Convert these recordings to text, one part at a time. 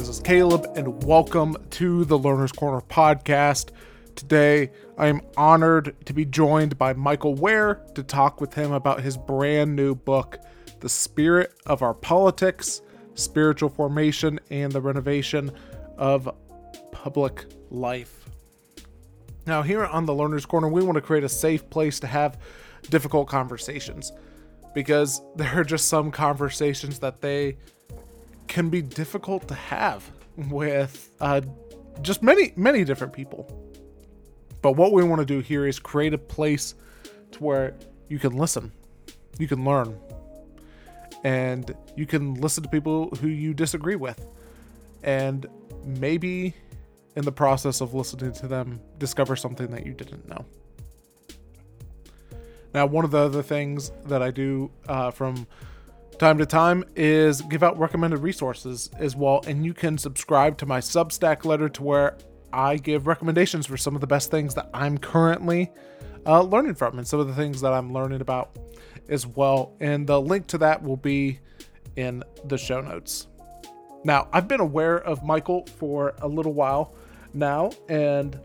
This is Caleb, and welcome to the Learner's Corner podcast. Today, I am honored to be joined by Michael Wear to talk with him about his brand new book, The Spirit of Our Politics Spiritual Formation and the Renovation of Public Life. Now, here on the Learner's Corner, we want to create a safe place to have difficult conversations because there are just some conversations that they can be difficult to have with uh, just many, many different people. But what we want to do here is create a place to where you can listen, you can learn, and you can listen to people who you disagree with. And maybe in the process of listening to them, discover something that you didn't know. Now, one of the other things that I do uh, from time to time is give out recommended resources as well. And you can subscribe to my Substack letter to where I give recommendations for some of the best things that I'm currently uh, learning from and some of the things that I'm learning about as well. And the link to that will be in the show notes. Now, I've been aware of Michael for a little while now and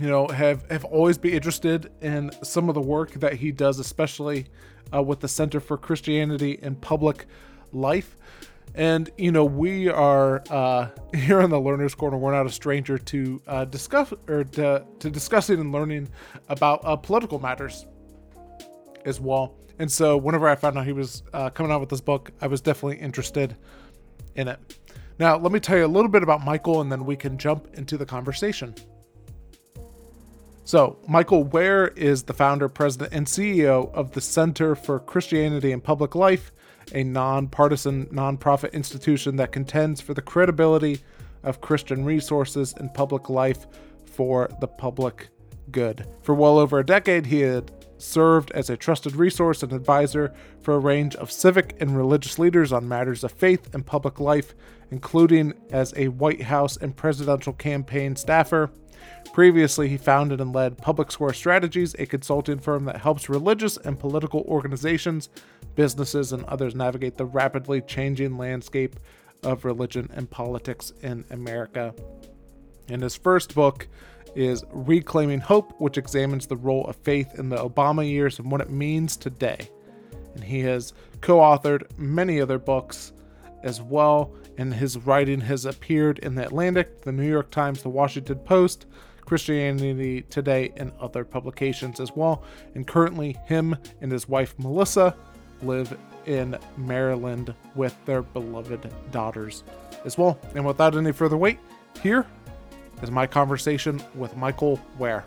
you know have have always been interested in some of the work that he does especially uh, with the Center for Christianity and Public Life. And you know we are uh, here in the Learner's Corner. We're not a stranger to uh, discuss or to, to, discussing and learning about uh, political matters as well. And so, whenever I found out he was uh, coming out with this book, I was definitely interested in it. Now, let me tell you a little bit about Michael, and then we can jump into the conversation. So, Michael Wear is the founder, president, and CEO of the Center for Christianity and Public Life, a nonpartisan nonprofit institution that contends for the credibility of Christian resources in public life for the public good. For well over a decade, he had served as a trusted resource and advisor for a range of civic and religious leaders on matters of faith and public life, including as a White House and presidential campaign staffer Previously, he founded and led Public Square Strategies, a consulting firm that helps religious and political organizations, businesses, and others navigate the rapidly changing landscape of religion and politics in America. And his first book is Reclaiming Hope, which examines the role of faith in the Obama years and what it means today. And he has co authored many other books as well, and his writing has appeared in the Atlantic, the New York Times, the Washington Post, Christianity Today, and other publications as well. And currently, him and his wife Melissa live in Maryland with their beloved daughters as well. And without any further wait, here is my conversation with Michael Wear.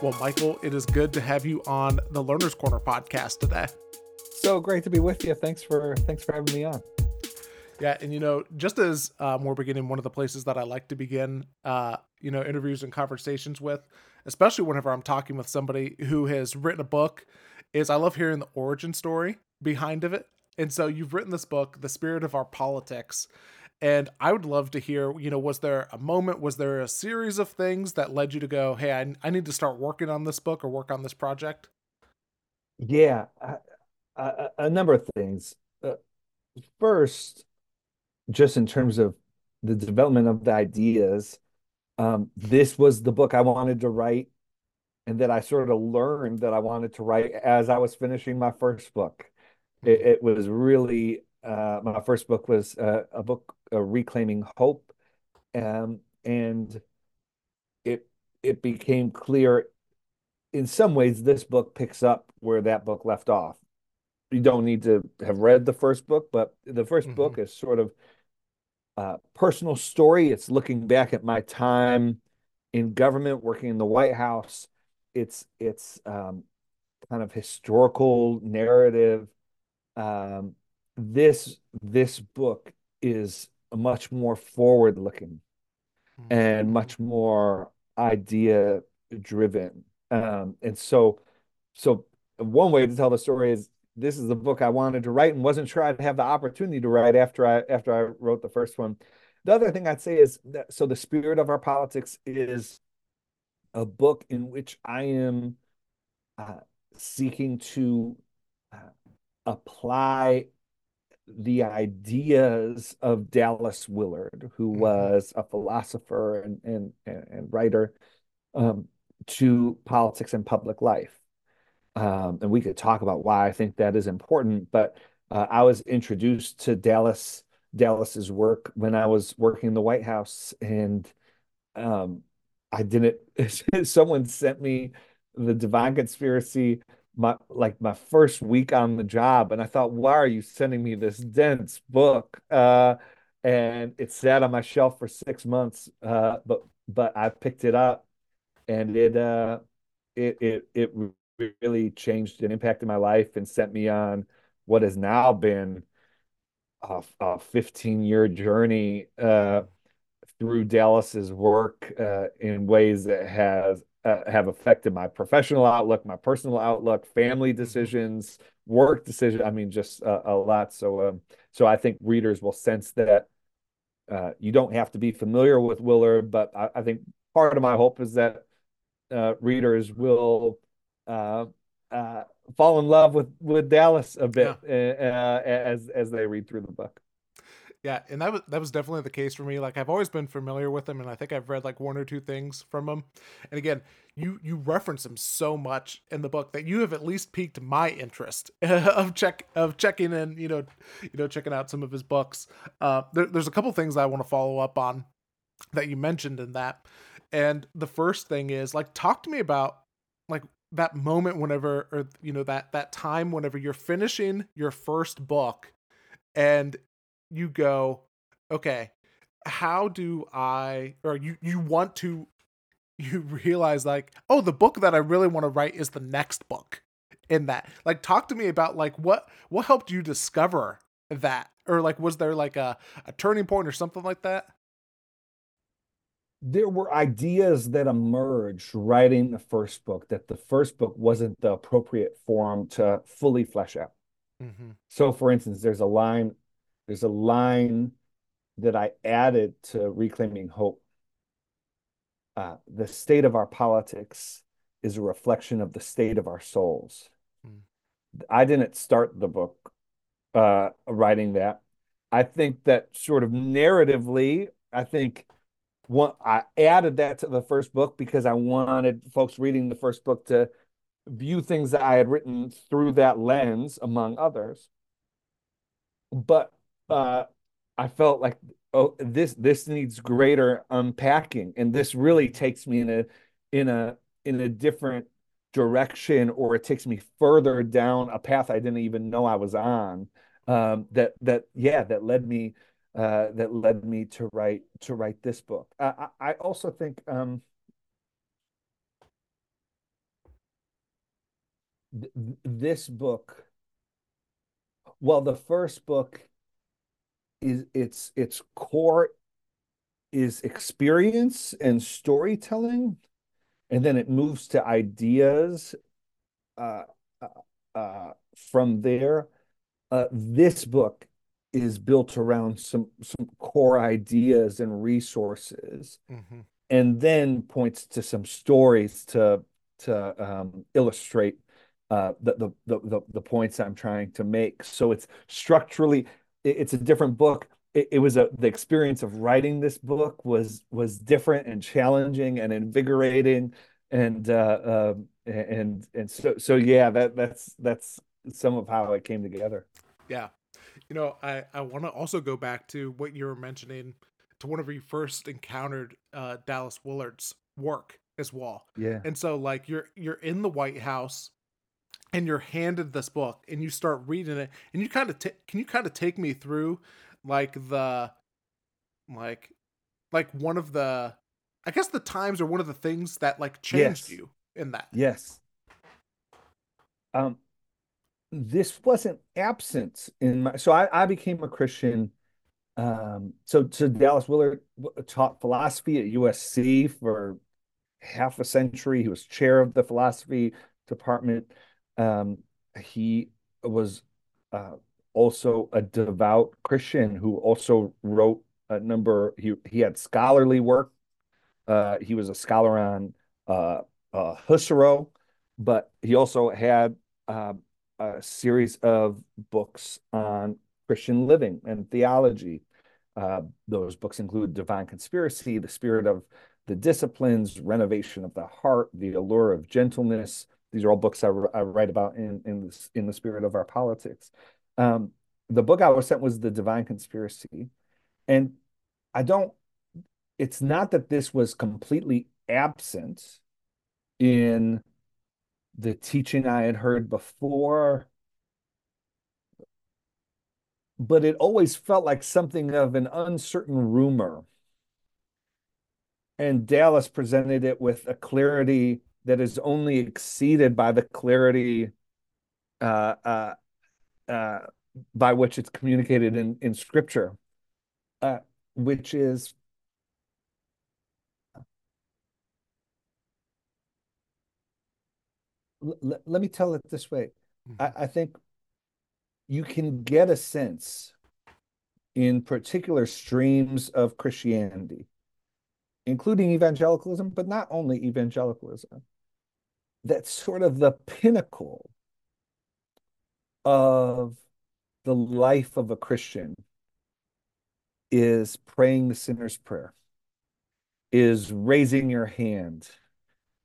Well, Michael, it is good to have you on the Learner's Corner podcast today. So great to be with you. Thanks for thanks for having me on. Yeah, and you know, just as um, we're beginning, one of the places that I like to begin, uh, you know, interviews and conversations with, especially whenever I'm talking with somebody who has written a book, is I love hearing the origin story behind of it. And so you've written this book, The Spirit of Our Politics. And I would love to hear, you know, was there a moment, was there a series of things that led you to go, hey, I, I need to start working on this book or work on this project? Yeah, a, a number of things. Uh, first, just in terms of the development of the ideas, um, this was the book I wanted to write, and that I sort of learned that I wanted to write as I was finishing my first book. It, it was really uh, my first book was uh, a book, uh, Reclaiming Hope, um, and it it became clear. In some ways, this book picks up where that book left off. You don't need to have read the first book, but the 1st mm-hmm. book is sort of uh, personal story. It's looking back at my time in government, working in the White House. It's it's um, kind of historical narrative. Um, this this book is much more forward looking mm-hmm. and much more idea driven. Um, and so so one way to tell the story is this is the book I wanted to write and wasn't sure I'd have the opportunity to write after I after I wrote the first one. The other thing I'd say is that so the spirit of our politics is a book in which I am uh, seeking to uh, apply the ideas of Dallas Willard, who mm-hmm. was a philosopher and and and writer, um, to politics and public life. Um, and we could talk about why I think that is important. But uh, I was introduced to Dallas Dallas's work when I was working in the White House, and um, I didn't. someone sent me the Divine Conspiracy my like my first week on the job and I thought why are you sending me this dense book? Uh and it sat on my shelf for 6 months uh but but I picked it up and it uh it it it really changed and impacted my life and sent me on what has now been a, a 15 year journey uh through Dallas's work uh, in ways that has uh, have affected my professional outlook, my personal outlook, family mm-hmm. decisions, work decisions. I mean, just uh, a lot. So, um, so I think readers will sense that uh, you don't have to be familiar with Willard, but I, I think part of my hope is that uh, readers will uh, uh, fall in love with with Dallas a bit yeah. as as they read through the book. Yeah, and that was that was definitely the case for me. Like I've always been familiar with him, and I think I've read like one or two things from him. And again, you you reference him so much in the book that you have at least piqued my interest of check of checking in. You know, you know, checking out some of his books. Uh, there, there's a couple things I want to follow up on that you mentioned in that. And the first thing is like talk to me about like that moment whenever or you know that that time whenever you're finishing your first book and you go, okay, how do I or you you want to you realize like, oh, the book that I really want to write is the next book in that. Like talk to me about like what what helped you discover that? Or like was there like a, a turning point or something like that? There were ideas that emerged writing the first book that the first book wasn't the appropriate form to fully flesh out. Mm-hmm. So, for instance, there's a line there's a line that I added to Reclaiming Hope. Uh, the state of our politics is a reflection of the state of our souls. Mm. I didn't start the book uh, writing that. I think that sort of narratively, I think one, I added that to the first book because I wanted folks reading the first book to view things that I had written through that lens, among others. But uh, I felt like oh this this needs greater unpacking, and this really takes me in a in a in a different direction, or it takes me further down a path I didn't even know I was on. Um, that that yeah that led me uh, that led me to write to write this book. I, I also think um, th- this book, well, the first book is its its core is experience and storytelling and then it moves to ideas uh, uh, uh, from there uh, this book is built around some some core ideas and resources mm-hmm. and then points to some stories to to um, illustrate uh, the, the, the the points I'm trying to make. So it's structurally it's a different book. It, it was a the experience of writing this book was was different and challenging and invigorating, and uh, um, and and so so yeah, that that's that's some of how it came together. Yeah, you know, I I want to also go back to what you were mentioning to whenever you first encountered uh, Dallas Willard's work as well. Yeah, and so like you're you're in the White House and you're handed this book and you start reading it and you kind of t- can you kind of take me through like the like like one of the i guess the times or one of the things that like changed yes. you in that? Yes. Um this wasn't absent in my so i, I became a christian um so so dallas willard taught philosophy at usc for half a century. He was chair of the philosophy department um, he was uh, also a devout Christian who also wrote a number. He he had scholarly work. Uh, he was a scholar on uh, uh, Husserl, but he also had uh, a series of books on Christian living and theology. Uh, those books include Divine Conspiracy, The Spirit of the Disciplines, Renovation of the Heart, The Allure of Gentleness. These are all books I, I write about in in, this, in the spirit of our politics. Um, the book I was sent was The Divine Conspiracy, and I don't. It's not that this was completely absent in the teaching I had heard before but it always felt like something of an uncertain rumor. And Dallas presented it with a clarity that is only exceeded by the clarity uh, uh, uh, by which it's communicated in, in scripture, uh, which is let me tell it this way. Mm-hmm. I, I think you can get a sense in particular streams of Christianity, including evangelicalism, but not only evangelicalism, That's sort of the pinnacle of the life of a Christian is praying the sinner's prayer, is raising your hand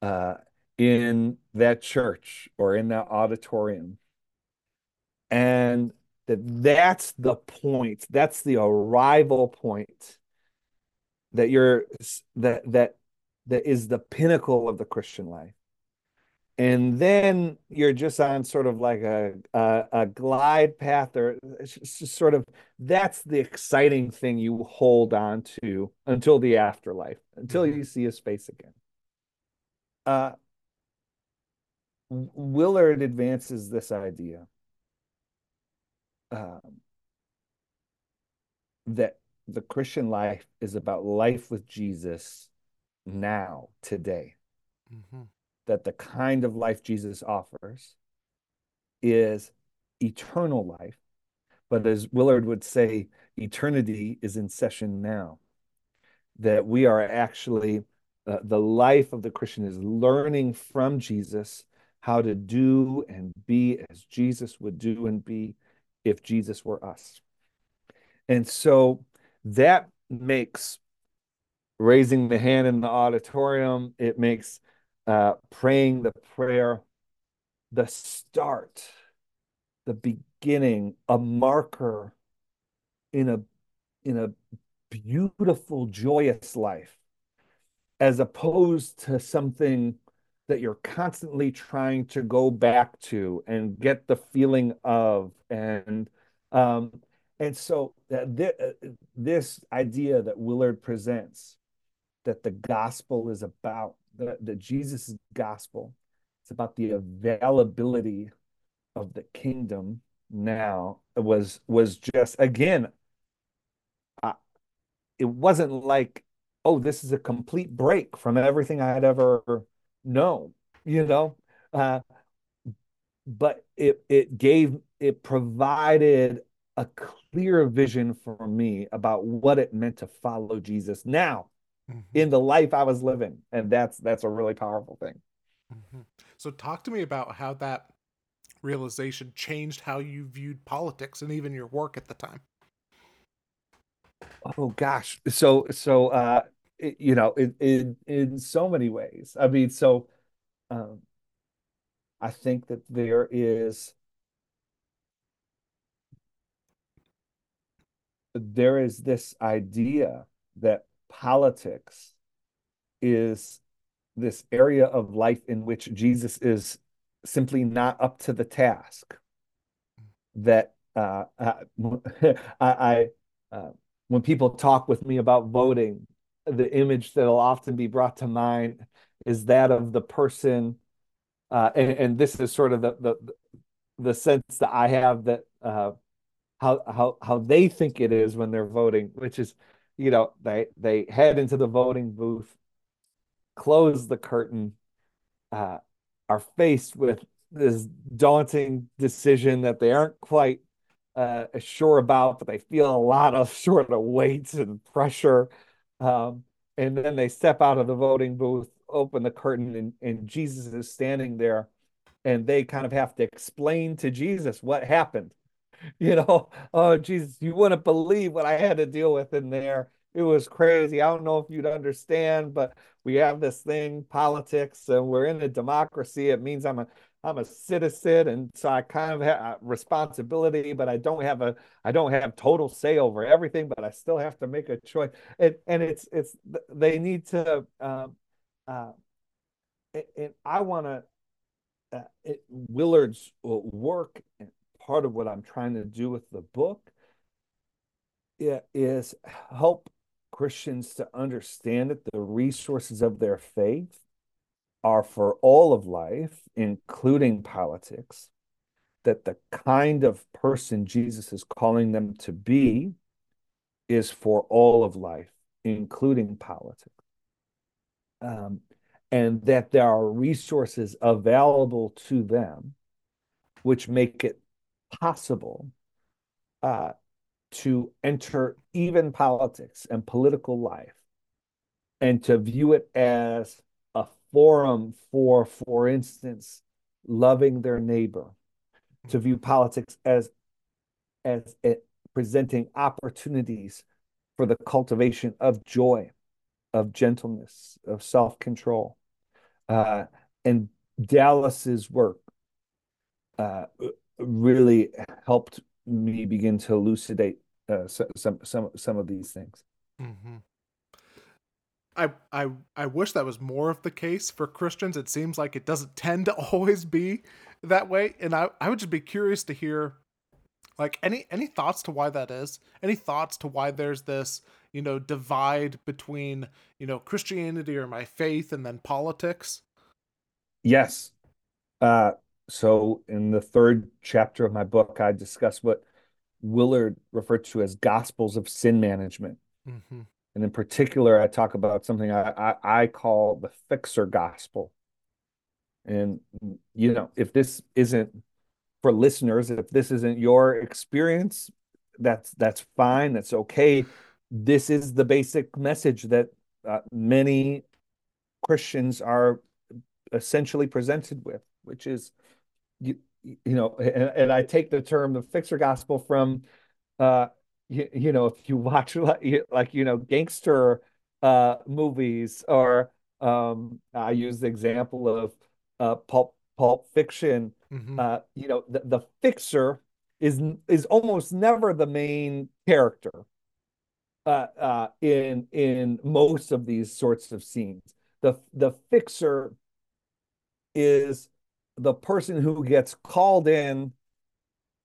uh, in that church or in that auditorium. And that that's the point that's the arrival point that you're that that that is the pinnacle of the christian life and then you're just on sort of like a a, a glide path or sort of that's the exciting thing you hold on to until the afterlife until mm-hmm. you see his face again uh willard advances this idea um, that the Christian life is about life with Jesus now, today. Mm-hmm. That the kind of life Jesus offers is eternal life. But as Willard would say, eternity is in session now. That we are actually, uh, the life of the Christian is learning from Jesus how to do and be as Jesus would do and be if Jesus were us. And so that makes raising the hand in the auditorium, it makes uh, praying the prayer the start, the beginning, a marker in a in a beautiful, joyous life, as opposed to something that you're constantly trying to go back to and get the feeling of. And um and so that th- uh, this idea that Willard presents that the gospel is about the, the Jesus gospel it's about the availability of the kingdom now was was just again it wasn't like oh this is a complete break from everything i had ever known you know, uh, but it it gave it provided a clear vision for me about what it meant to follow Jesus now mm-hmm. in the life I was living, and that's that's a really powerful thing. Mm-hmm. So, talk to me about how that realization changed how you viewed politics and even your work at the time. Oh gosh, so so uh, you know, in, in in so many ways. I mean, so um, I think that there is there is this idea that politics is this area of life in which Jesus is simply not up to the task. That uh, I, I uh, when people talk with me about voting, the image that'll often be brought to mind is that of the person, uh, and, and, this is sort of the, the the sense that I have that uh, how how how they think it is when they're voting, which is, you know, they they head into the voting booth, close the curtain, uh, are faced with this daunting decision that they aren't quite uh, sure about, but they feel a lot of sort of weight and pressure. Um, and then they step out of the voting booth, open the curtain, and, and Jesus is standing there and they kind of have to explain to Jesus what happened. You know, oh Jesus, you wouldn't believe what I had to deal with in there. It was crazy. I don't know if you'd understand, but we have this thing, politics, and we're in a democracy. It means I'm a I'm a citizen, and so I kind of have responsibility, but I don't have a I don't have total say over everything, but I still have to make a choice. And and it's it's they need to. Um, uh, and I want to. Uh, Willard's work, and part of what I'm trying to do with the book, is help Christians to understand that the resources of their faith are for all of life, including politics, that the kind of person Jesus is calling them to be is for all of life, including politics. Um, and that there are resources available to them which make it possible uh, to enter even politics and political life and to view it as a forum for, for instance, loving their neighbor, to view politics as as it, presenting opportunities for the cultivation of joy, of gentleness, of self control. Uh, and Dallas's work uh, really helped me begin to elucidate uh, some some some of these things. Mm-hmm. I I I wish that was more of the case for Christians. It seems like it doesn't tend to always be that way, and I I would just be curious to hear like any any thoughts to why that is. Any thoughts to why there's this you know divide between you know Christianity or my faith and then politics. Yes. Uh, so in the third chapter of my book, I discuss what Willard referred to as gospels of sin management. Mm-hmm. And in particular, I talk about something I, I, I call the fixer gospel. And, you know, if this isn't for listeners, if this isn't your experience, that's that's fine. That's okay. This is the basic message that uh, many Christians are essentially presented with, which is, you, you know, and, and I take the term the fixer gospel from uh, you, you know if you watch like, like you know gangster uh movies or um I use the example of uh pulp pulp fiction mm-hmm. uh you know the, the fixer is is almost never the main character uh uh in in most of these sorts of scenes the the fixer is the person who gets called in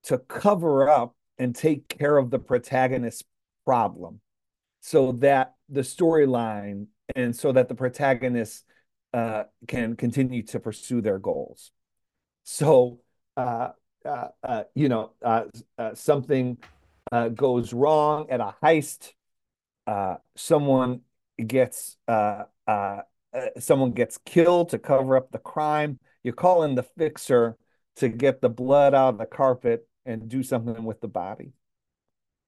to cover up and take care of the protagonist's problem so that the storyline and so that the protagonist uh, can continue to pursue their goals. So, uh, uh, uh you know, uh, uh, something goes wrong at a heist. someone gets someone gets killed to cover up the crime. You call in the fixer to get the blood out of the carpet and do something with the body.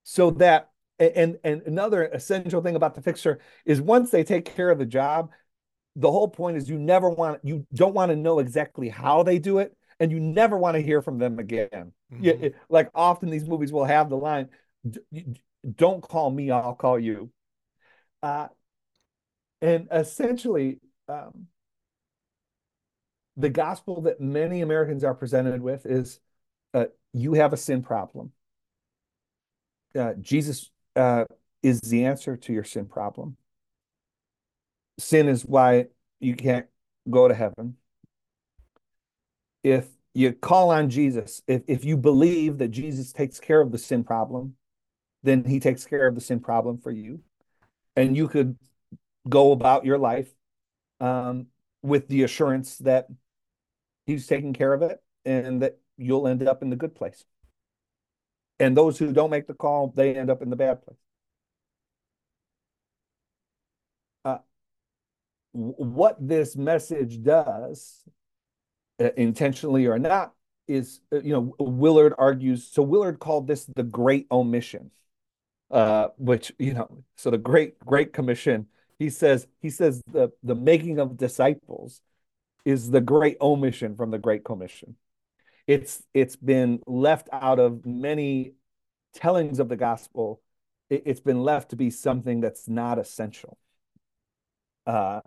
So that and and another essential thing about the fixer is once they take care of the job, the whole point is you never want you don't want to know exactly how they do it and you never want to hear from them again. Mm-hmm. It, like often these movies will have the line don't call me, I'll call you. Uh, and essentially um, the gospel that many Americans are presented with is uh, you have a sin problem. Uh, Jesus uh, is the answer to your sin problem. Sin is why you can't go to heaven. If you call on Jesus, if, if you believe that Jesus takes care of the sin problem, then he takes care of the sin problem for you. And you could go about your life um, with the assurance that he's taking care of it and that you'll end up in the good place. And those who don't make the call, they end up in the bad place. Uh, what this message does, uh, intentionally or not, is uh, you know Willard argues. So Willard called this the Great Omission, uh, which you know. So the Great Great Commission. He says he says the the making of disciples is the great omission from the Great Commission. It's it's been left out of many tellings of the gospel. It, has been left to be something that's not essential. Uh,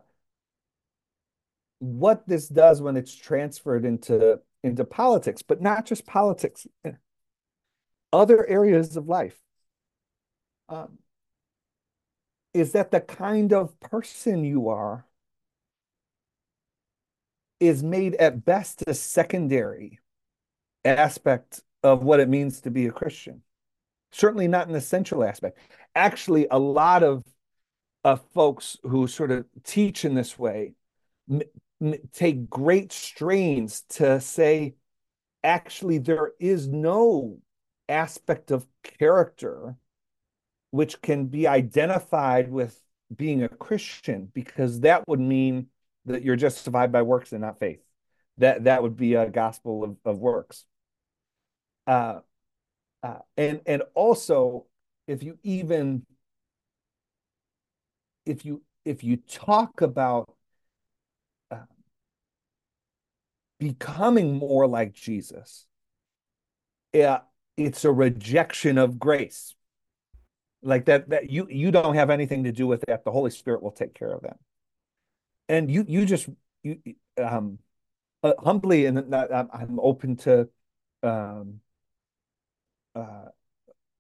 what this does when it's transferred into into politics, but not just politics, other areas of life, um, is that the kind of person you are is made at best a secondary aspect of what it means to be a Christian. Certainly not an essential aspect. Actually, a lot of uh, folks who sort of teach in this way take great strains to say, actually, there is no aspect of character which can be identified with being a Christian, because that would mean that you're justified by works and not faith. That that would be a gospel of, of works. Uh, uh, and and also, if you even if you if you talk about becoming more like Jesus, yeah, it's a rejection of grace. Like that, that you you don't have anything to do with that. The Holy Spirit will take care of that. And you you just you um uh, humbly and I'm, open to um uh,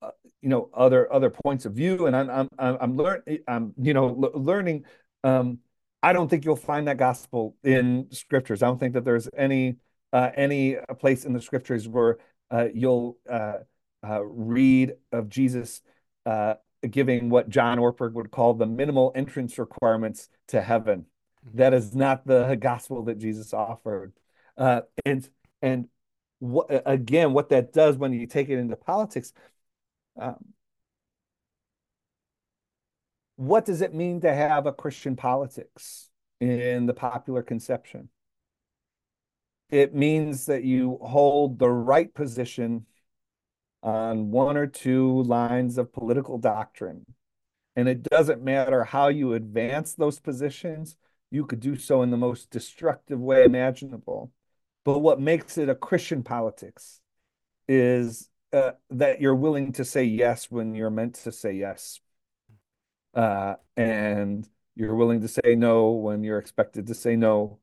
uh, you know other other points of view and i'm i'm i'm learning i'm you know learning um I don't think you'll find that gospel in scriptures. I don't think that there's any uh, any place in the scriptures where uh, you'll uh, uh read of Jesus uh, giving what John Ortberg would call the minimal entrance requirements to heaven. That is not the gospel that Jesus offered. Uh, and and what, again, what that does when you take it into politics. Um, what does it mean to have a Christian politics in the popular conception? It means that you hold the right position on one or two lines of political doctrine. And it doesn't matter how you advance those positions, you could do so in the most destructive way imaginable. But what makes it a Christian politics is uh, that you're willing to say yes when you're meant to say yes uh, and you're willing to say no when you're expected to say no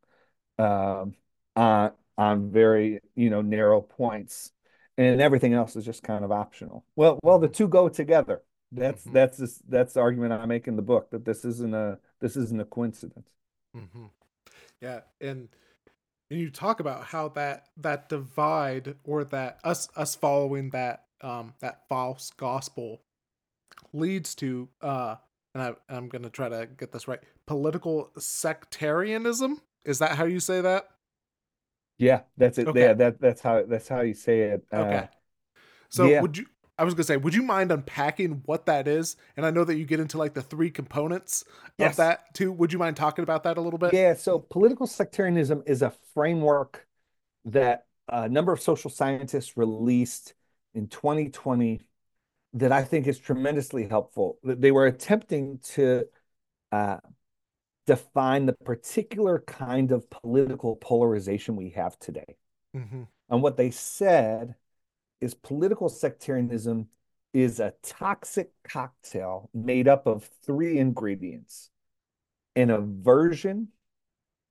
um, on on very you know narrow points, and everything else is just kind of optional. Well, well, the two go together. That's mm-hmm. that's this, that's the argument I make in the book that this isn't a this isn't a coincidence. Mm-hmm. Yeah, and and you talk about how that that divide or that us us following that um that false gospel leads to uh and I, I'm going to try to get this right political sectarianism. Is that how you say that? Yeah, that's it. Okay. Yeah, that that's how that's how you say it. Uh, okay. So yeah. would you? I was gonna say, would you mind unpacking what that is? And I know that you get into like the three components yes. of that too. Would you mind talking about that a little bit? Yeah. So political sectarianism is a framework that a number of social scientists released in 2020 that I think is tremendously helpful. That they were attempting to uh, define the particular kind of political polarization we have today. Mm-hmm. And what they said is political sectarianism is a toxic cocktail made up of three ingredients an aversion,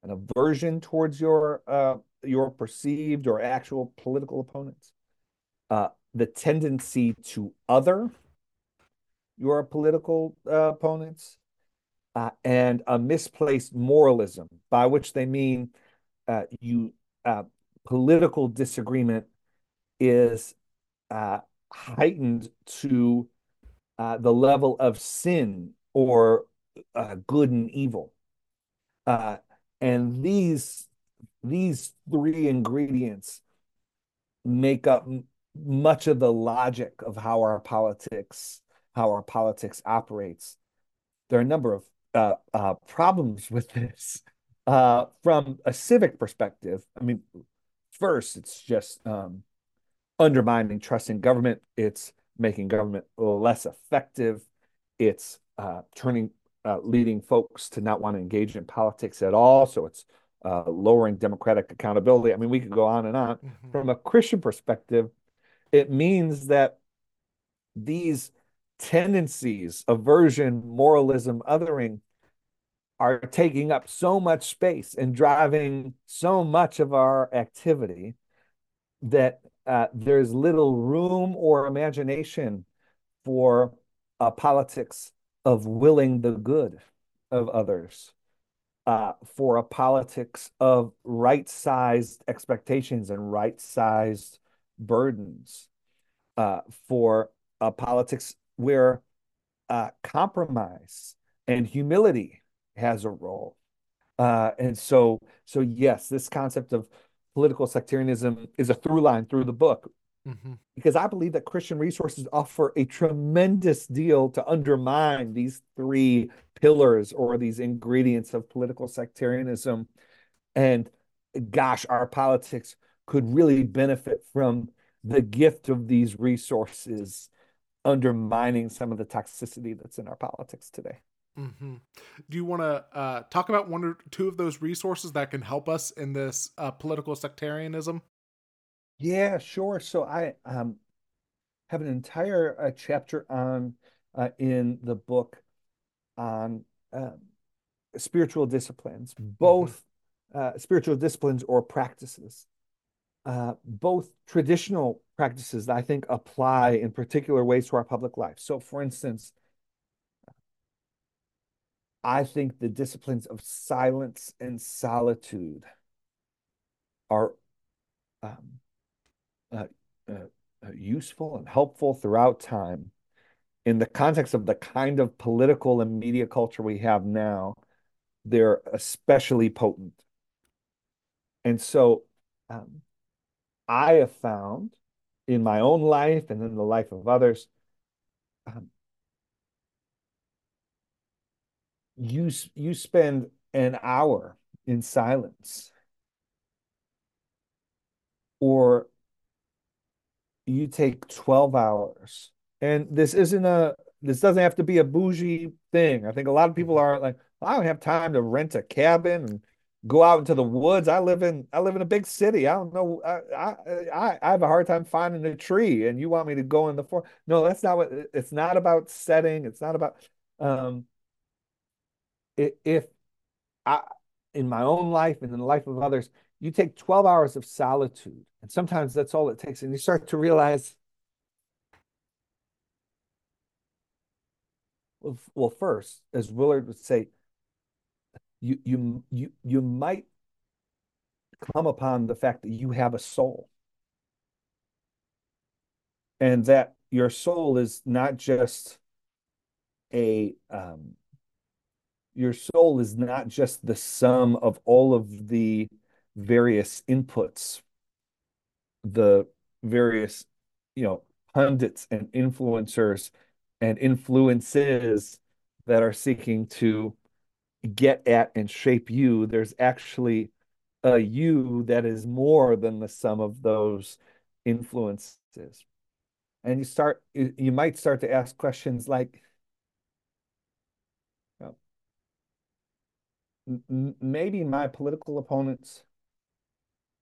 an aversion towards your uh, your perceived or actual political opponents, uh, the tendency to other your political uh, opponents uh, and a misplaced moralism, by which they mean uh, you uh, political disagreement is uh, heightened to uh, the level of sin or good and evil, and these these three ingredients make up much of the logic of how our politics how our politics operates. There are a number of uh, uh, problems with this uh, from a civic perspective. I mean, first, it's just um, undermining trust in government. It's making government less effective. It's uh, turning uh, leading folks to not want to engage in politics at all. So it's uh, lowering democratic accountability. I mean, we could go on and on. Mhm. From a Christian perspective, it means that these tendencies, aversion, moralism, othering, are taking up so much space and driving so much of our activity that uh, there's little room or imagination for a politics of willing the good of others, uh, for a politics of right-sized expectations and right-sized burdens, uh, for a politics where uh, compromise and humility has a role. Uh, and so, so yes, this concept of political sectarianism is a through line through the book Mhm. because I believe that Christian resources offer a tremendous deal to undermine these three pillars or these ingredients of political sectarianism. And gosh, our politics could really benefit from the gift of these resources undermining some of the toxicity that's in our politics today. Hmm Do you want to uh, talk about one or two of those resources that can help us in this uh, political sectarianism? Yeah, sure. So I um, have an entire uh, chapter on uh, in the book on um, spiritual disciplines, both uh, spiritual disciplines or practices, uh, both traditional practices that I think apply in particular ways to our public life. So, for instance, I think the disciplines of silence and solitude are um, uh, uh, uh, useful and helpful throughout time. In the context of the kind of political and media culture we have now, they're especially potent. And so um, I have found in my own life and in the life of others, um, you you spend an hour in silence. Or you take 12 hours. And this isn't a this doesn't have to be a bougie thing. I think a lot of people are like i don't have time to rent a cabin and go out into the woods. I live in i live in a big city. I don't know i i i have a hard time finding a tree and you want me to go in the forest no that's not what it's not about setting. It's not about um if I, in my own life and in the life of others, you take 12 hours of solitude, and sometimes that's all it takes, and you start to realize, well, first, as Willard would say, you you you you might come upon the fact that you have a soul, and that your soul is not just a um, your soul is not just the sum of all of the various inputs, the various, you know, pundits and influencers and influences that are seeking to get at and shape you. There's actually a you that is more than the sum of those influences. And you start, you might start to ask questions like, maybe my political opponents,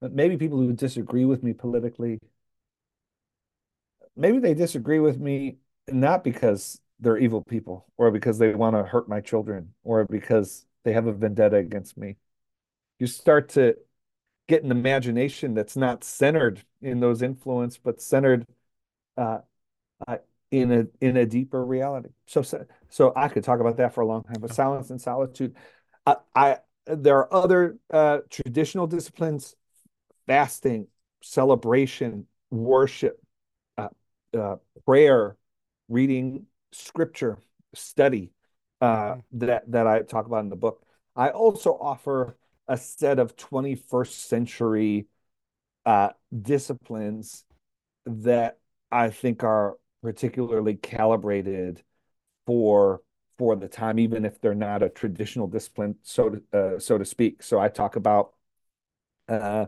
maybe people who disagree with me politically, maybe they disagree with me not because they're evil people or because they want to hurt my children or because they have a vendetta against me. You start to get an imagination that's not centered in those influence, but centered uh, uh, in a in a deeper reality. So so I could talk about that for a long time. But silence and solitude, I, I there are other uh, traditional disciplines, fasting, celebration, worship, uh, uh, prayer, reading scripture, study uh, that that I talk about in the book. I also offer a set of 21st century uh, disciplines that I think are particularly calibrated for for the time, even if they're not a traditional discipline, so to, uh, so to speak. So I talk about uh,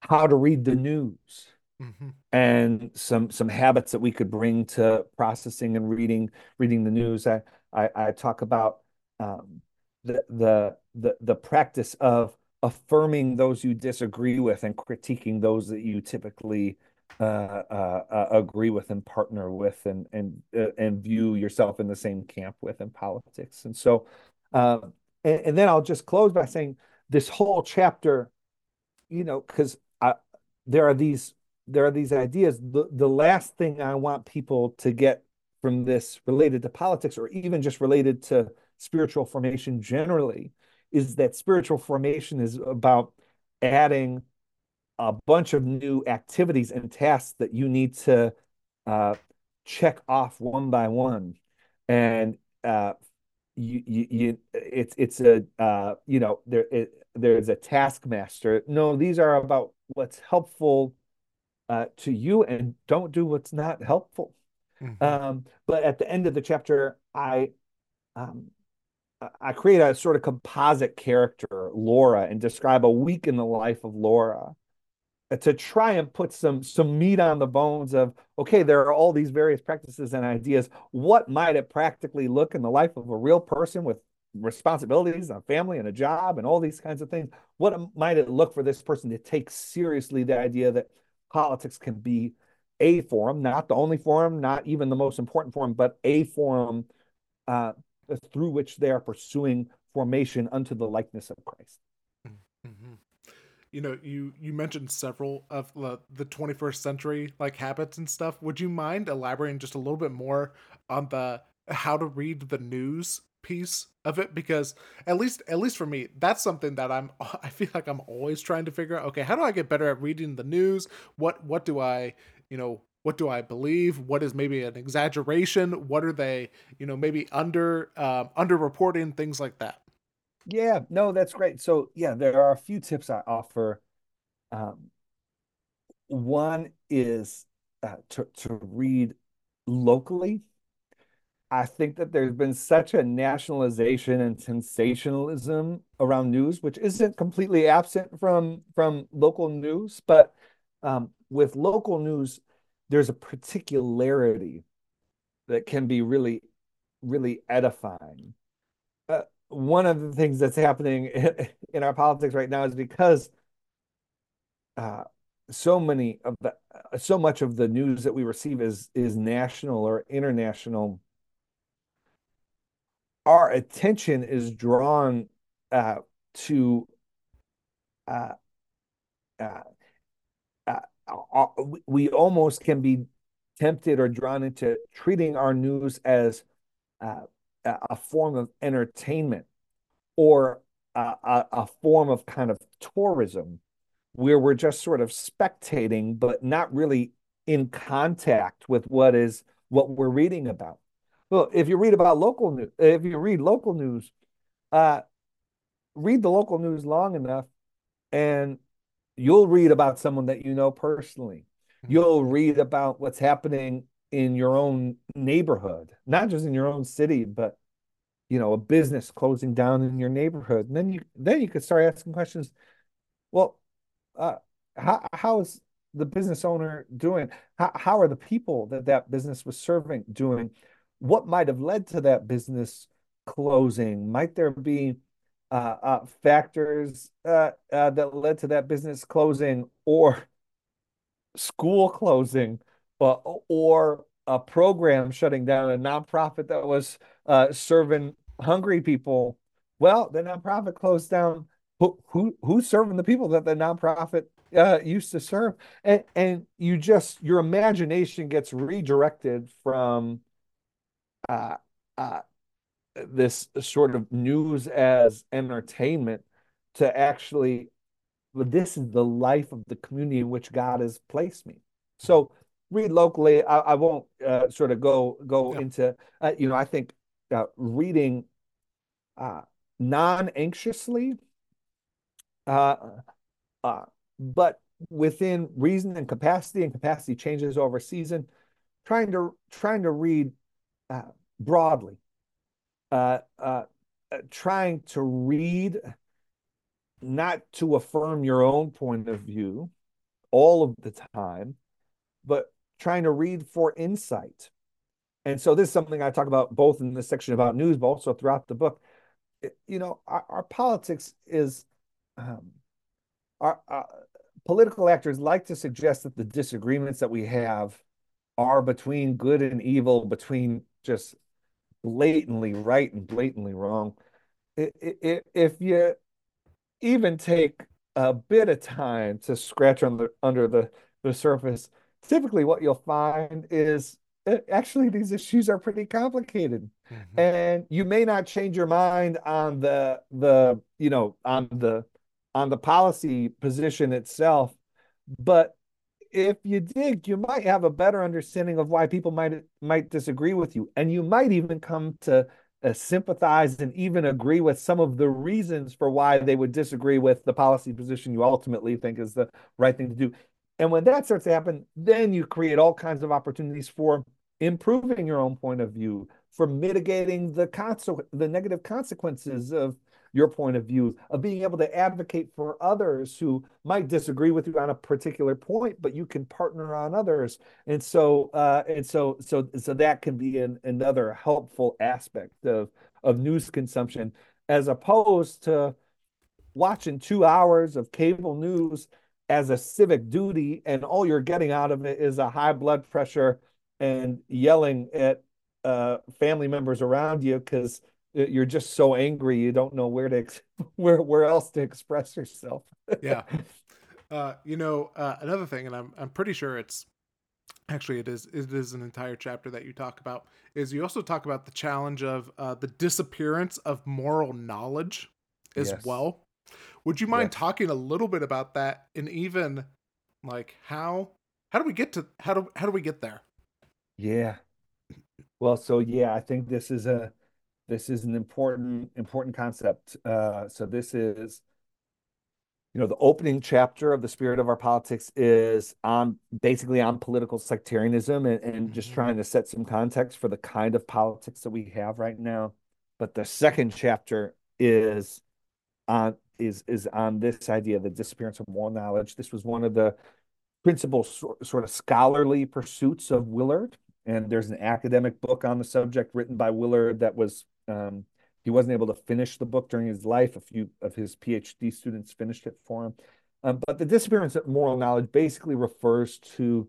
how to read the news Mm-hmm. and some some habits that we could bring to processing and reading reading the news. I I, I talk about um, the the the the practice of affirming those you disagree with and critiquing those that you typically uh, uh, uh, agree with and partner with and and uh, and view yourself in the same camp with in politics. And so, uh, and, and, then I'll just close by saying this whole chapter, you know, because there are these there are these ideas. The the last thing I want people to get from this related to politics or even just related to spiritual formation generally is that spiritual formation is about adding a bunch of new activities and tasks that you need to uh, check off one by one. And uh, you, you, you it's it's a uh, you know there it, there's a taskmaster. No these are about what's helpful uh, to you and don't do what's not helpful. Mm-hmm. um, but at the end of the chapter i um, I create a sort of composite character, Laura, and describe a week in the life of Laura to try and put some some meat on the bones of okay, there are all these various practices and ideas. What might it practically look in the life of a real person with responsibilities, and a family, and a job, and all these kinds of things? What might it look for this person to take seriously the idea that politics can be a forum, not the only forum, not even the most important forum, but a forum uh, through which they are pursuing formation unto the likeness of Christ. Mm-hmm. You know, you you mentioned several of the, the 21st century like habits and stuff. Would you mind elaborating just a little bit more on the how to read the news piece of it because at least at least for me that's something that i'm i feel like i'm always trying to figure out okay how do i get better at reading the news what what do i you know what do I believe? What is maybe an exaggeration? What are they, you know, maybe under uh, underreporting things like that? Yeah, no, that's great. So yeah, there are a few tips I offer. Um, one is uh, to to read locally. I think that there's been such a nationalization and sensationalism around news, which isn't completely absent from from local news, but um, with local news there's a particularity that can be really, really edifying. Uh, one of the things that's happening in our politics right now is because uh, so many of the uh, so much of the news that we receive is is national or international. Our attention is drawn uh, to uh, uh, we almost can be tempted or drawn into treating our news as uh, a form of entertainment or a, a, form of kind of tourism where we're just sort of spectating but not really in contact with what is what we're reading about well if you read about local news if you read local news uh read the local news long enough and you'll read about someone that you know personally. Mm-hmm. You'll read about what's happening in your own neighborhood, not just in your own city, but you know, a business closing down in your neighborhood. And then you then you could start asking questions. Well, uh, how how is the business owner doing? How how are the people that that business was serving doing? What might have led to that business closing? Might there be uh, uh, factors uh, uh, that led to that business closing or school closing or a program shutting down a nonprofit that was uh, serving hungry people well the nonprofit closed down who, who who's serving the people that the nonprofit uh, used to serve and and you just your imagination gets redirected from uh, uh, this sort of news as entertainment to actually this is the life of the community in which God has placed me. So read locally. I, I won't uh, sort of go go yeah. into uh, you know I think uh, reading uh, non anxiously, uh, uh, but within reason and capacity, and capacity changes over season. Trying to trying to read broadly uh, uh, trying to read, not to affirm your own point of view all of the time, but trying to read for insight. And so this is something I talk about both in this section about news, but also throughout the book. you know, our, our politics is um, our, uh, political actors like to suggest that the disagreements that we have are between good and evil, between just blatantly right and blatantly wrong. If you even take a bit of time to scratch under under the the surface, typically what you'll find is eh, actually these issues are pretty complicated. Mm-hmm. and you may not change your mind on the the you know on the on the policy position itself. But if you dig you might have a better understanding of why people might might disagree with you. And you might even come to uh, sympathize and even agree with some of the reasons for why they would disagree with the policy position you ultimately think is the right thing to do and when that starts to happen, then you create all kinds of opportunities for improving your own point of view, for mitigating the consequence, the negative consequences of your point of view, of being able to advocate for others who might disagree with you on a particular point, but you can partner on others. And so, uh, and so, so, so that can be an, another helpful aspect of of news consumption, as opposed to watching two hours of cable news as a civic duty, and all you're getting out of it is a high blood pressure and yelling at uh, family members around you because you're just so angry you don't know where to where where else to express yourself. yeah, uh, you know uh, another thing, and I'm I'm pretty sure it's actually it is it is an entire chapter that you talk about is you also talk about the challenge of uh, the disappearance of moral knowledge as yes. well would you mind talking a little bit about that and even like how how do we get to how do how do we get there? Yeah. Well, so yeah, I think this is a this is an important important concept. Uh, so this is you know the opening chapter of the spirit of our politics is on basically on political sectarianism and, and just mm-hmm. trying to set some context for the kind of politics that we have right now but the second chapter is on is is on this idea the disappearance of moral knowledge. This was one of the principal so, sort of scholarly pursuits of Willard, and there's an academic book on the subject written by Willard that was um, he wasn't able to finish the book during his life. A few of his PhD students finished it for him. Um, but the disappearance of moral knowledge basically refers to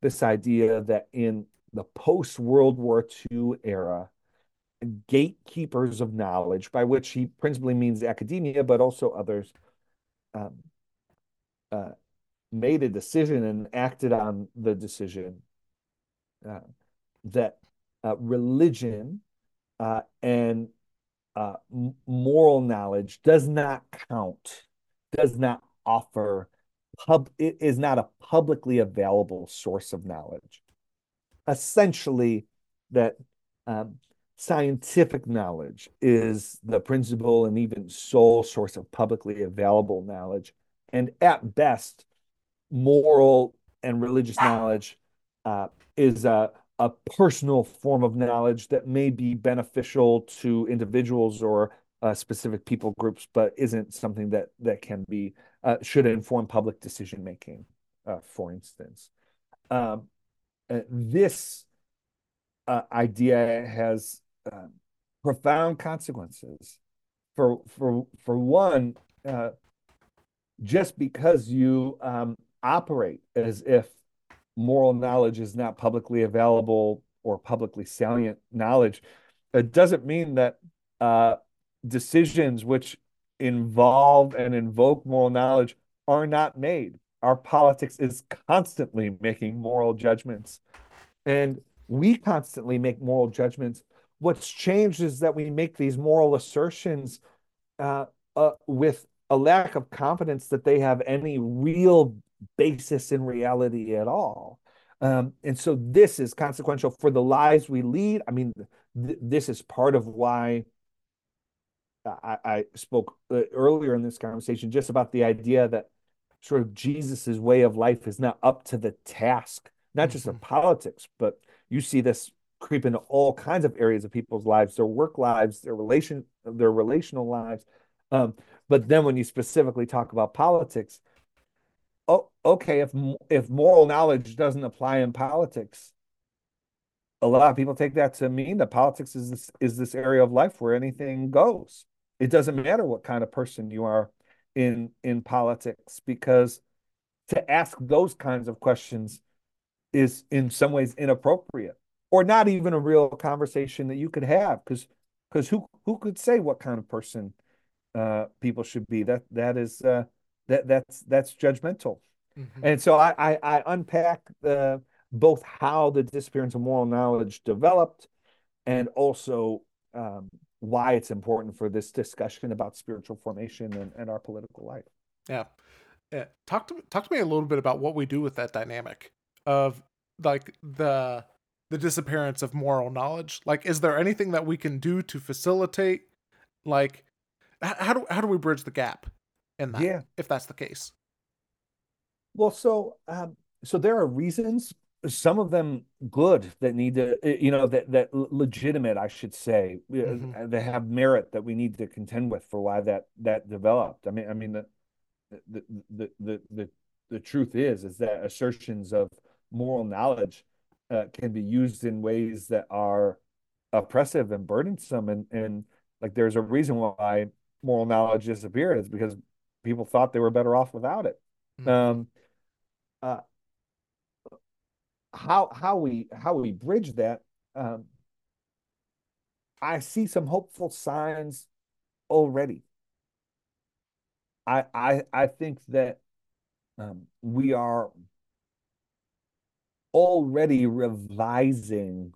this idea that in the post World War II era, gatekeepers of knowledge, by which he principally means academia, but also others, um, uh, made a decision and acted on the decision uh, that uh, religion uh, and uh, moral knowledge does not count, does not offer pub it is not a publicly available source of knowledge. Essentially, that um, scientific knowledge is the principal and even sole source of publicly available knowledge. And at best, moral and religious knowledge uh, is a, a personal form of knowledge that may be beneficial to individuals or uh, specific people groups, but isn't something that that can be uh, should inform public decision making. Uh, for instance, um, uh, this uh, idea has uh, profound consequences. For for for one, uh, just because you um, operate as if moral knowledge is not publicly available or publicly salient knowledge, it doesn't mean that uh, decisions which involve and invoke moral knowledge are not made. Our politics is constantly making moral judgments. And we constantly make moral judgments What's changed is that we make these moral assertions uh, uh, with a lack of confidence that they have any real basis in reality at all. Um, and so this is consequential for the lives we lead. I mean, th- this is part of why I, I spoke uh, earlier in this conversation just about the idea that sort of Jesus's way of life is not up to the task, not just of mm-hmm. politics, but you see this creep into all kinds of areas of people's lives, their work lives, their relation, their relational lives. Um, but then when you specifically talk about politics, oh, okay, if if moral knowledge doesn't apply in politics, a lot of people take that to mean that politics is this is this area of life where anything goes. It doesn't matter what kind of person you are. in in politics because to ask those kinds of questions is in some ways inappropriate or not even a real conversation that you could have because because who who could say what kind of person uh, people should be that that is uh, that that's that's judgmental mm-hmm. and so I, I I unpack the both how the disappearance of moral knowledge developed and also um, why it's important for this discussion about spiritual formation and, and our political life. Yeah. yeah. Talk to talk to me a little bit about what we do with that dynamic of like the the disappearance of moral knowledge. Like, is there anything that we can do to facilitate like how do how do we bridge the gap in that yeah. if that's the case? Well, so um, so there are reasons some of them good that need to eh, you know that that legitimate i should say mm-hmm. they have merit that we need to contend with for why that that developed i mean i mean the the the the the, the truth is is that assertions of moral knowledge uh, can be used in ways that are oppressive and burdensome. And and like there's a reason why moral knowledge disappeared. Is because people thought they were better off without it. Mm-hmm. um uh, how how we how we bridge that um, i see some hopeful signs already. I i i think that um, we are already revising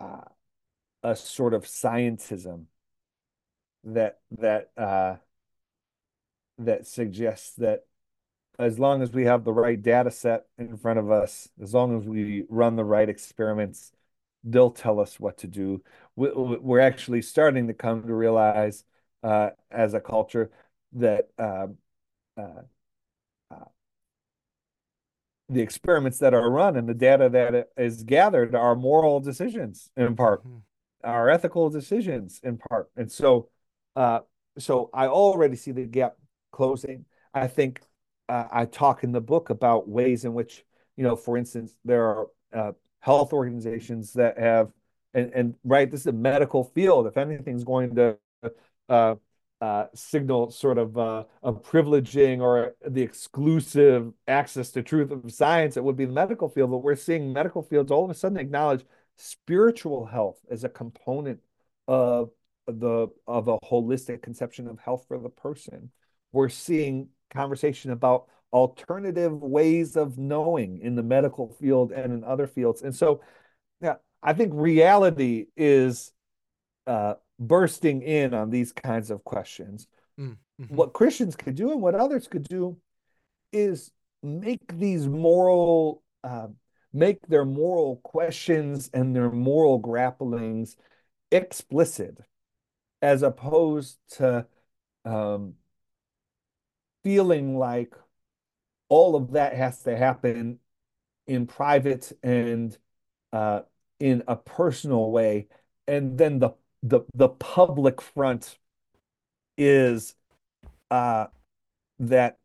uh, a sort of scientism that that uh, that suggests that as long as we have the right data set in front of us, as long as we run the right experiments, they'll tell us what to do. We're actually starting to come to realize uh, as a culture that uh, uh, the experiments that are run and the data that is gathered are moral decisions in part, mm-hmm. are ethical decisions in part. And so, uh, so I already see the gap closing. I think uh, I talk in the book about ways in which, you know, for instance, there are uh, health organizations that have, and, and right, this is a medical field. If anything's going to uh, uh signal sort of uh, a privileging or the exclusive access to truth of science, it would be the medical field. But we're seeing medical fields all of a sudden acknowledge spiritual health as a component of the of a holistic conception of health for the person. We're seeing conversation about alternative ways of knowing in the medical field and in other fields. And so, yeah, I think reality is uh, bursting in on these kinds of questions. Mm, mm-hmm. What Christians could do and what others could do is make these moral, uh, make their moral questions and their moral grapplings explicit, as opposed to um, feeling like all of that has to happen in private and uh, in a personal way, and then the the the public front is uh, that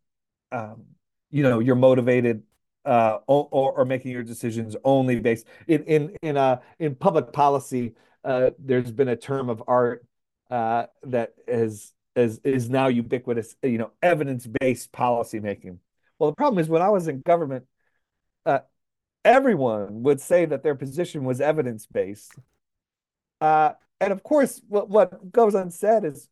um, you know you're motivated uh, or, or making your decisions only based in in in uh in public policy. Uh, there's been a term of art uh, that has is is now ubiquitous, you know, evidence-based policymaking. Well, the problem is when I was in government, uh, everyone would say that their position was evidence-based. Uh, and of course, what, what goes unsaid is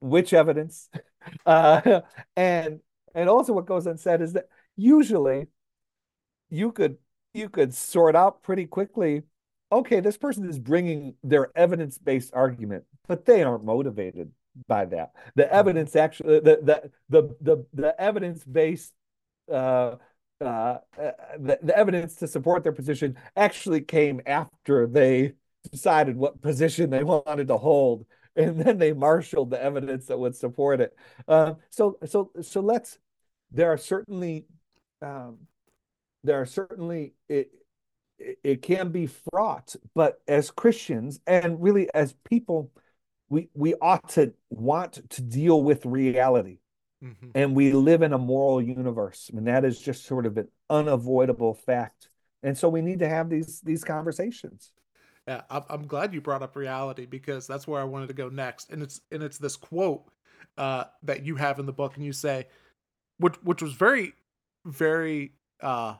which evidence, uh, and and also what goes unsaid is that usually you could you could sort out pretty quickly. Okay, this person is bringing their evidence-based argument, but they aren't motivated by that. The mm-hmm. evidence actually, the the the the, the evidence based. Uh, uh, the, the evidence to support their position actually came after they decided what position they wanted to hold and then they marshaled the evidence that would support it. Uh, so so so let's there are certainly um, there are certainly it, it, can be fraught but as christians and really as people we we ought to want to deal with reality. Mm-hmm. and we live in a moral universe and that is just sort of an unavoidable fact. And so we need to have these these conversations yeah i'm glad you brought up reality because that's where i wanted to go next and it's and it's this quote uh, that you have in the book, and you say, which which was very, very. Uh,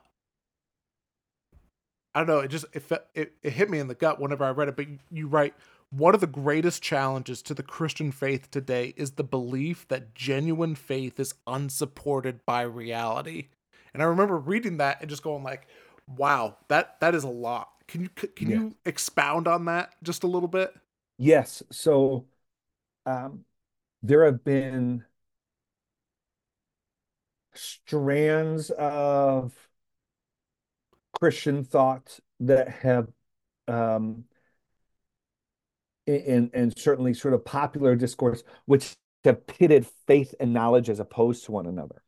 I don't know. It just it, it it hit me in the gut whenever I read it. But you write one of the greatest challenges to the Christian faith today is the belief that genuine faith is unsupported by reality. And I remember reading that and just going like, "Wow, that that is a lot." Can you can yeah. you expound on that just a little bit? Yes. So um, there have been strands of Christian thought that have um, and and certainly sort of popular discourse which have pitted faith and knowledge as opposed to one another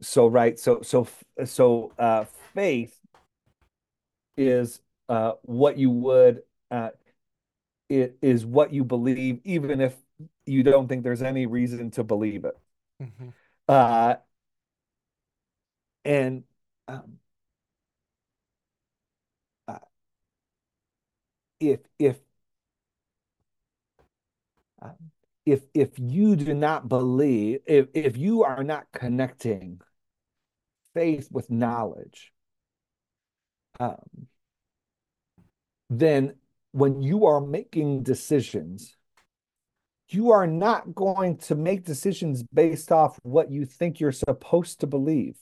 so right so so so uh faith is uh what you would uh it is what you believe even if you don't think there's any reason to believe it mm-hmm. uh and um, uh, if if um, if if you do not believe if if you are not connecting faith with knowledge um, then when you are making decisions you are not going to make decisions based off what you think you're supposed to believe.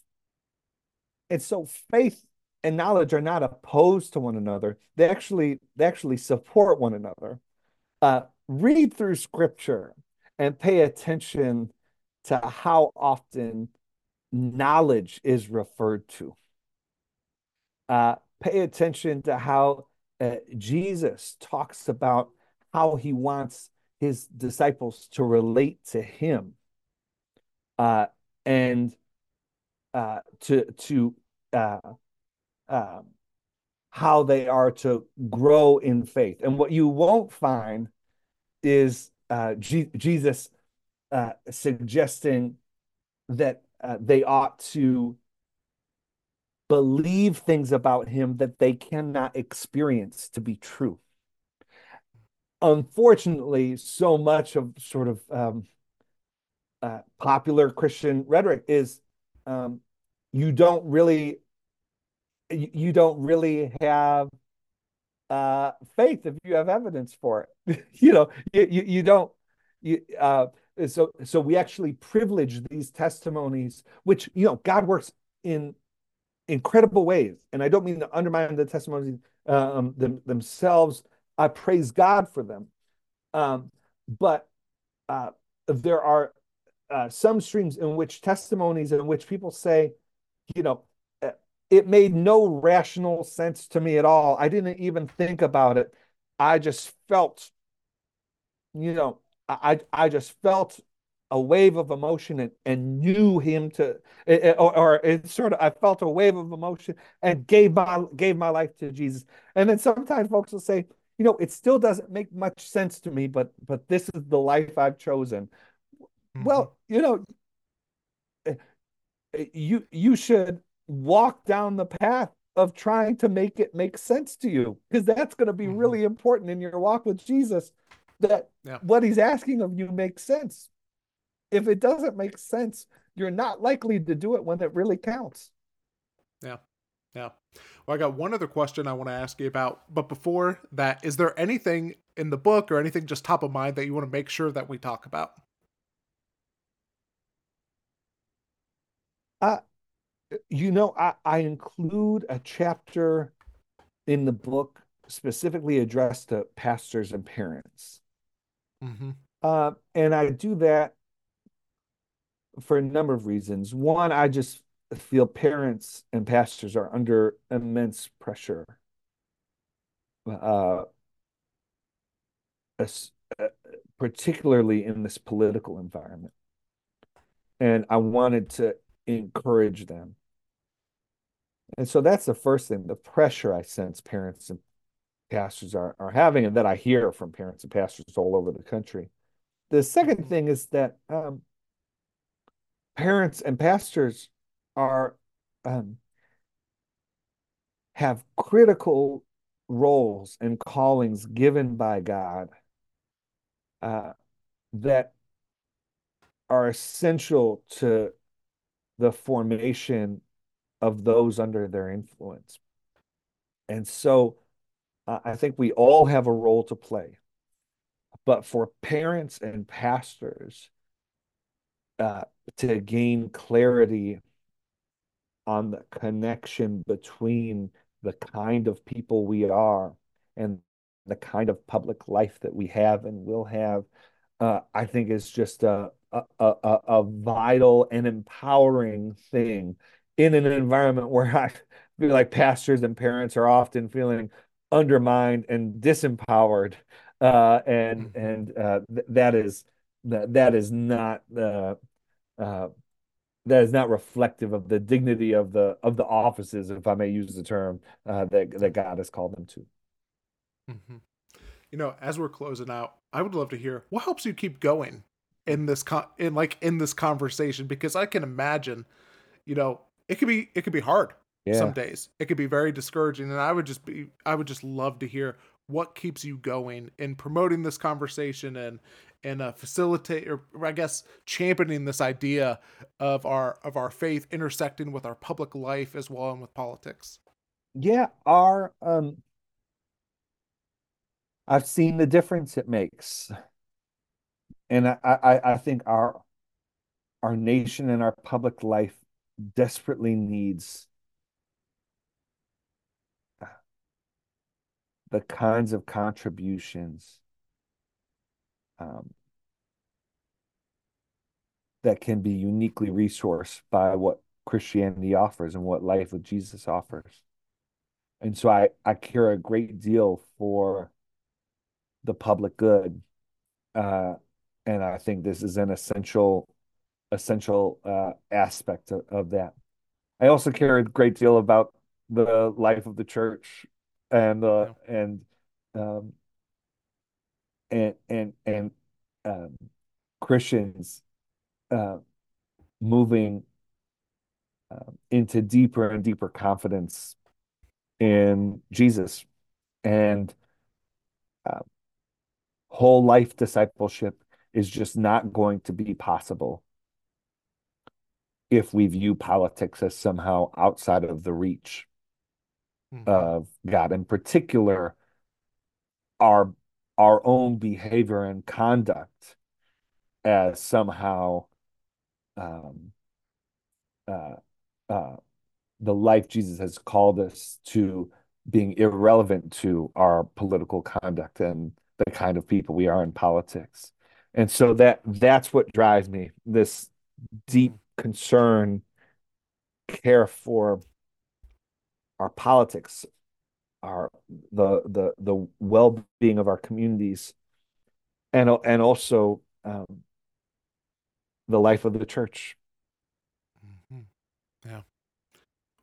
And so faith and knowledge are not opposed to one another. They actually they actually support one another. Uh, read through scripture and pay attention to how often knowledge is referred to. Uh, pay attention to how uh, Jesus talks about how he wants his disciples to relate to him uh, and uh, to to uh, um, how they are to grow in faith. And what you won't find is G- Jesus uh, suggesting that they ought to believe things about him that they cannot experience to be true. Unfortunately, so much of sort of um, uh, popular Christian rhetoric is um, you don't really you don't really have uh, faith if you have evidence for it. you know, you, you, you don't. You, uh, so so we actually privilege these testimonies, which you know God works in incredible ways, and I don't mean to undermine the testimonies um, them, themselves. I praise God for them, um, but uh, there are uh, some streams in which testimonies in which people say, you know, it made no rational sense to me at all. I didn't even think about it. I just felt, you know, I I just felt a wave of emotion and, and knew him to or, or it sort of I felt a wave of emotion and gave my gave my life to Jesus. And then sometimes folks will say, you know, it still doesn't make much sense to me, but but this is the life I've chosen. Mm-hmm. Well, you know, eh, eh, you you should walk down the path of trying to make it make sense to you because that's going to be mm-hmm. really important in your walk with Jesus that yeah. what he's asking of you makes sense. If it doesn't make sense, you're not likely to do it when it really counts. Yeah. Yeah. Well, I got one other question I want to ask you about. But before that, is there anything in the book or anything just top of mind that you want to make sure that we talk about? Uh, you know, I, I include a chapter in the book specifically addressed to pastors and parents. Mm-hmm. Uh, and I do that for a number of reasons. One, I just feel parents and pastors are under immense pressure. Uh, uh, particularly in this political environment. And I wanted to encourage them. And so that's the first thing, the pressure I sense parents and pastors are, are having, and that I hear from parents and pastors all over the country. The second thing is that um, parents and pastors are um, have critical roles and callings given by God uh, that are essential to the formation of those under their influence. And so uh, I think we all have a role to play. But for parents and pastors uh, to gain clarity on the connection between the kind of people we are and the kind of public life that we have and will have, uh, I think is just a, a, a, a vital and empowering thing in an environment where I feel like pastors and parents are often feeling undermined and disempowered, uh, and mm-hmm. and uh, th- that is that that is not uh, uh, that is not reflective of the dignity of the of the offices, if I may use the term uh, that that God has called them to. Mm-hmm. You know, as we're closing out, I would love to hear what helps you keep going in this con- in like in this conversation because I can imagine, you know, it could be it could be hard yeah. some days. It could be very discouraging, and I would just be I would just love to hear what keeps you going in promoting this conversation and and uh, facilitate or I guess championing this idea of our of our faith intersecting with our public life as well and with politics. Yeah, our um I've seen the difference it makes. And I, I, I think our our nation and our public life desperately needs the kinds of contributions um, that can be uniquely resourced by what Christianity offers and what life with Jesus offers. And so I, I care a great deal for the public good. Uh, and I think this is an essential essential uh, aspect of, of that. I also care a great deal about the life of the church and uh, yeah. and um, and and and um, Christians uh, moving uh, into deeper and deeper confidence in Jesus and uh, whole life discipleship is just not going to be possible if we view politics as somehow outside of the reach mm-hmm. of God, in particular, our our own behavior and conduct as somehow um, uh, uh, the life Jesus has called us to being irrelevant to our political conduct and the kind of people we are in politics. And so that that's what drives me this deep concern, care for our politics, our the the the well being of our communities, and and also um, the life of the church. Mm-hmm. Yeah.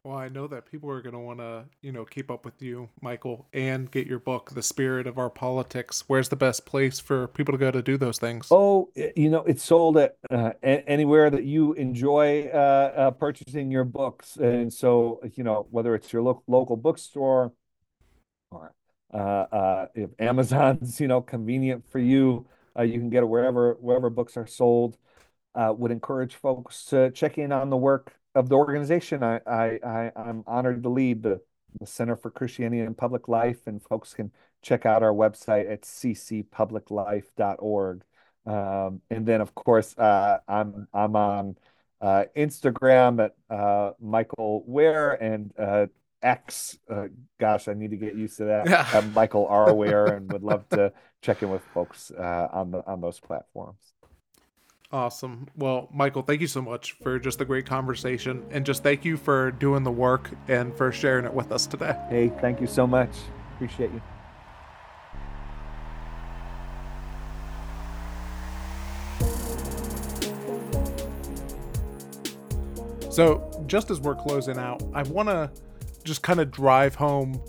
Well, I know that people are going to want to, you know, keep up with you, Michael, and get your book, The Spirit of Our Politics. Where's the best place for people to go to do those things? Oh, you know, it's sold at uh, anywhere that you enjoy uh, uh, purchasing your books. And so, you know, whether it's your lo- local bookstore or uh, uh, if Amazon's, you know, convenient for you, uh, you can get it wherever wherever books are sold. would encourage folks to check in on the work of the organization I, I, I I'm honored to lead the, the Center for Christianity and Public Life, and folks can check out our website at ccpubliclife.org. Um, and then, of course, uh, I'm I'm on uh, Instagram at uh, Michael Wear and uh, X. Uh, gosh, I need to get used to that. Yeah. Michael R. Wear, and would love to check in with folks uh, on the on those platforms. Awesome. Well, Michael, thank you so much for just the great conversation and just thank you for doing the work and for sharing it with us today. Hey, thank you so much. Appreciate you. So, just as we're closing out, I want to just kind of drive home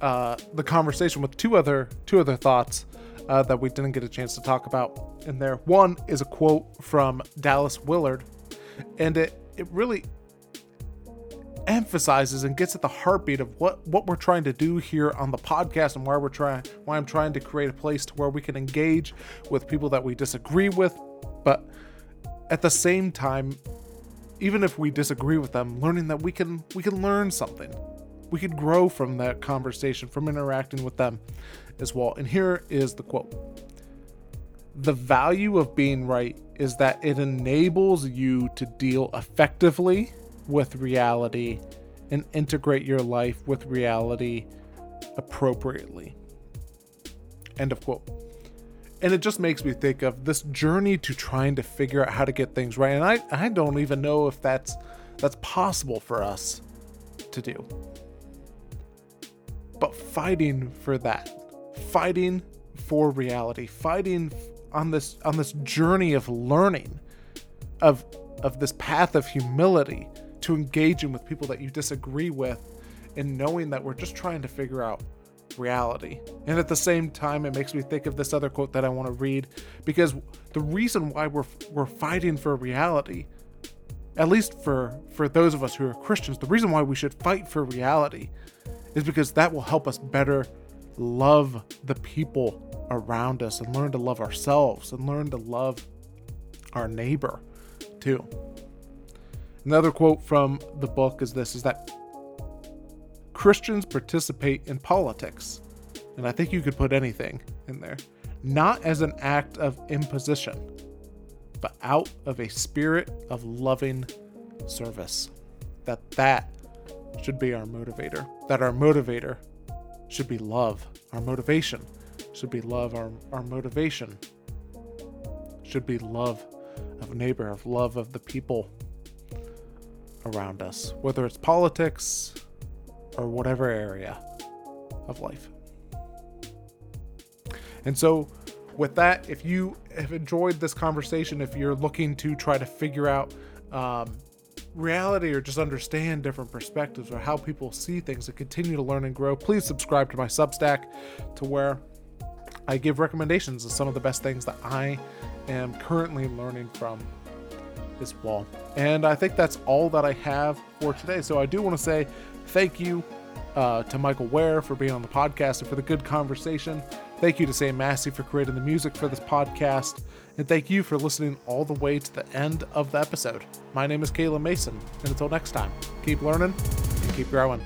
uh, the conversation with two other two other thoughts uh, that we didn't get a chance to talk about in there. One is a quote from Dallas Willard, and it it really emphasizes and gets at the heartbeat of what what we're trying to do here on the podcast and why we're trying why I'm trying to create a place to where we can engage with people that we disagree with but at the same time even if we disagree with them learning that we can we can learn something we could grow from that conversation from interacting with them as well and here is the quote the value of being right is that it enables you to deal effectively with reality and integrate your life with reality appropriately. End of quote. And it just makes me think of this journey to trying to figure out how to get things right. And I, I don't even know if that's that's possible for us to do. But fighting for that, fighting for reality, fighting on this on this journey of learning, of of this path of humility, to engaging with people that you disagree with and knowing that we're just trying to figure out reality. And at the same time, it makes me think of this other quote that I want to read because the reason why we're we're fighting for reality, at least for for those of us who are Christians, the reason why we should fight for reality is because that will help us better love the people around us and learn to love ourselves and learn to love our neighbor too. Another quote from the book is this is that Christians participate in politics. And I think you could put anything in there. Not as an act of imposition, but out of a spirit of loving service. That that should be our motivator. That our motivator should be love. Our motivation should be love. Our, our motivation should be love of neighbor, of love of the people around us, whether it's politics or whatever area of life. And so, with that, if you have enjoyed this conversation, if you're looking to try to figure out um, reality or just understand different perspectives or how people see things and continue to learn and grow, please subscribe to my Substack to where I give recommendations of some of the best things that I am currently learning from this wall. And I think that's all that I have for today. So I do want to say thank you uh, to Michael Wear for being on the podcast and for the good conversation. Thank you to Sam Massey for creating the music for this podcast. And thank you for listening all the way to the end of the episode. My name is Caleb Mason, and until next time, keep learning and keep growing.